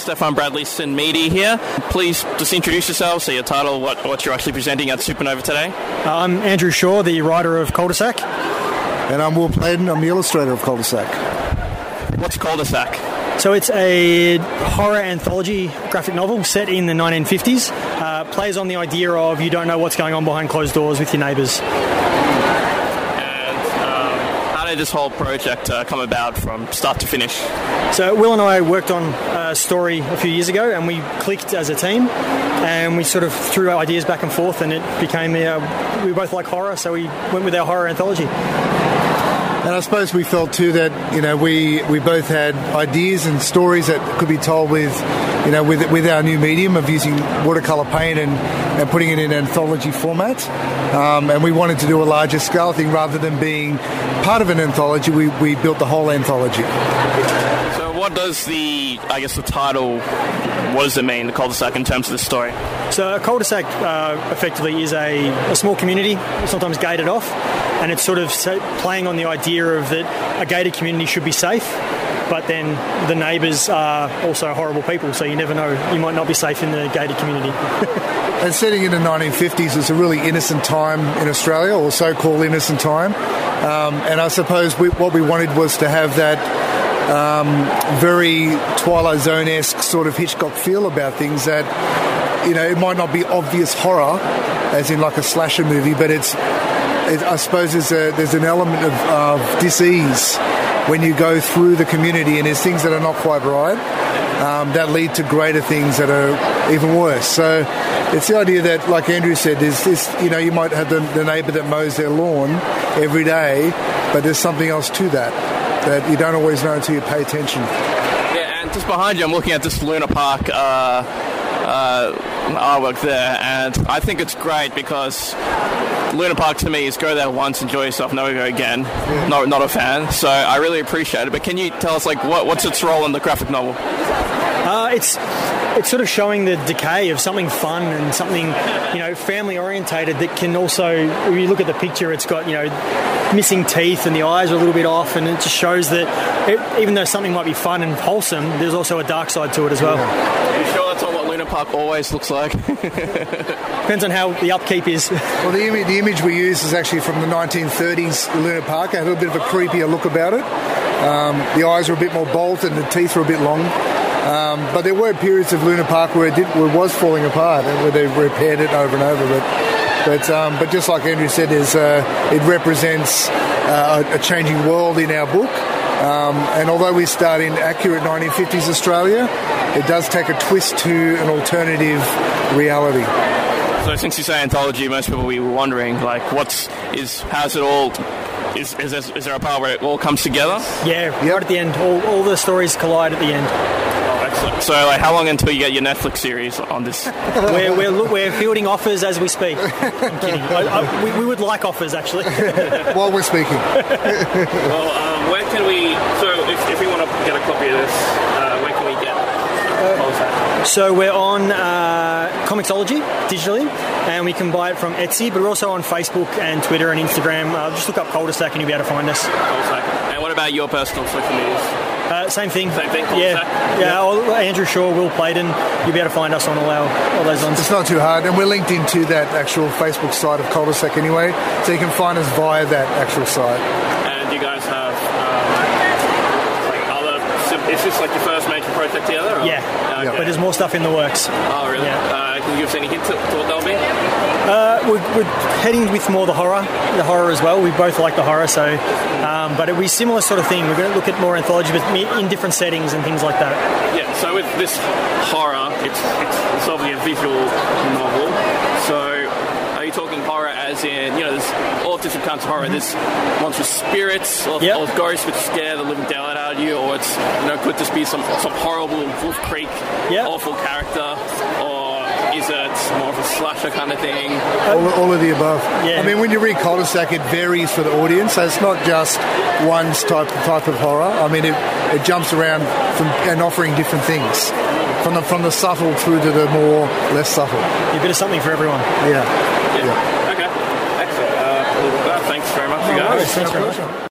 Stefan Bradley SYN Media here. Please just introduce yourself, say your title, what, what you're actually presenting at Supanova today. I'm Andrew Shaw, the writer of Cul-de-sac. And I'm Will Pleydon, I'm the illustrator of Cul-de-sac. What's Cul-de-sac? So it's a horror anthology graphic novel set in the 1950s. Uh, plays on the idea of you don't know what's going on behind closed doors with your neighbours. And how did this whole project uh, come about from start to finish? So Will and I worked on a story a few years ago, and we clicked as a team, and we sort of threw ideas back and forth, and it became the, uh, we both like horror, so we went with our horror anthology. And I suppose we felt too that you know we, we both had ideas and stories that could be told with you know with with our new medium of using watercolor paint and, and putting it in anthology format. Um, and we wanted to do a larger scale thing rather than being part of an anthology. We, we built the whole anthology. So what does the I guess the title what does it mean, the cul-de-sac, in terms of the story? So a cul-de-sac uh, effectively is a, a, small community, sometimes gated off, and it's sort of playing on the idea of that a gated community should be safe, but then the neighbours are also horrible people, so you never know. You might not be safe in the gated community. and setting in the 1950s was a really innocent time in Australia, or so-called innocent time. Um, and I suppose we, what we wanted was to have that um, very Twilight Zone esque sort of Hitchcock feel about things that, you know, it might not be obvious horror, as in like a slasher movie, but it's, it, I suppose there's, a, there's an element of, of disease when you go through the community and there's things that are not quite right. Um, that lead to greater things that are even worse. So it's the idea that, like Andrew said, there's this, you know, you might have the, the neighbour that mows their lawn every day, but there's something else to that that you don't always know until you pay attention. Yeah, and just behind you, I'm looking at this Luna Park uh, uh, artwork there, and I think it's great because Luna Park to me is go there once, enjoy yourself, never go again. Yeah. Not, not a fan, so I really appreciate it. But can you tell us like what, what's its role in the graphic novel? Uh, it's it's sort of showing the decay of something fun and something you know family orientated that can also If you look at the picture it's got you know missing teeth and the eyes are a little bit off and it just shows that it, even though something might be fun and wholesome there's also a dark side to it as well. Are you sure that's not what Luna Park always looks like? Depends on how the upkeep is. Well the, Im- the image we use is actually from the 1930s Luna Park. It had a bit of a creepier look about it. Um, the eyes were a bit more bold and the teeth were a bit long um, but there were periods of Luna Park where it, did, where it was falling apart and where they repaired it over and over. But but um, but just like Andrew said, is uh, it represents uh, a, changing world in our book. Um, and although we start in accurate 1950s Australia, it does take a twist to an alternative reality. So since you say anthology, most people will be wondering like, what's is how's it all is, is, there, is there a part where it all comes together? Yeah, yep. right at the end. All, all the stories collide at the end. Excellent. So, like, how long until you get your Netflix series on this? we're, we're, we're fielding offers as we speak. I'm kidding. I, I, we, we, would like offers, actually. While we're speaking. well, um, where can we... So, if, if we want to get a copy of this, uh, where can we get uh, So we're on uh, Comixology digitally, and we can buy it from Etsy, but we're also on Facebook and Twitter and Instagram. Uh, just look up Cul-de-sac and you'll be able to find us. Cul-de-sac. And what about your personal social medias? Uh, same thing. Same thing. Yeah, yeah. Andrew Shaw, Will Pleydon. You'll be able to find us on all our all those ones. It's not too hard, and we're linked into that actual Facebook site of Cul-de-sac anyway, so you can find us via that actual site. And you guys have um, like other. Is this like your first major project together? Or? Yeah, okay. but there's more stuff in the works. Oh, really? Yeah. Uh, can you give us any hints to what they'll be? Uh, we're, we're, heading with more the horror, the horror as well. We both like the horror, so um, but it'll be similar sort of thing. We're going to look at more anthology, but in different settings and things like that. Yeah. So with this horror, it's it's, it's obviously a visual novel. So are you talking horror as in you know there's all different kinds of horror? Mm-hmm. There's ones with spirits, or, yep. or ghosts which scare the living daylight out of you, or it's you know could this be some some horrible Wolf Creek yep. awful character, or is it more of a slasher kind of thing? All, all of the above. Yeah. I mean, when you read cul-de-sac, it varies for the audience. So it's not just one type type of horror. I mean, it, it jumps around from, and offering different things. From the, from the subtle through to the more less subtle. A bit of something for everyone. Yeah. Yeah. yeah. Uh, thanks very much, you guys. Thanks very much.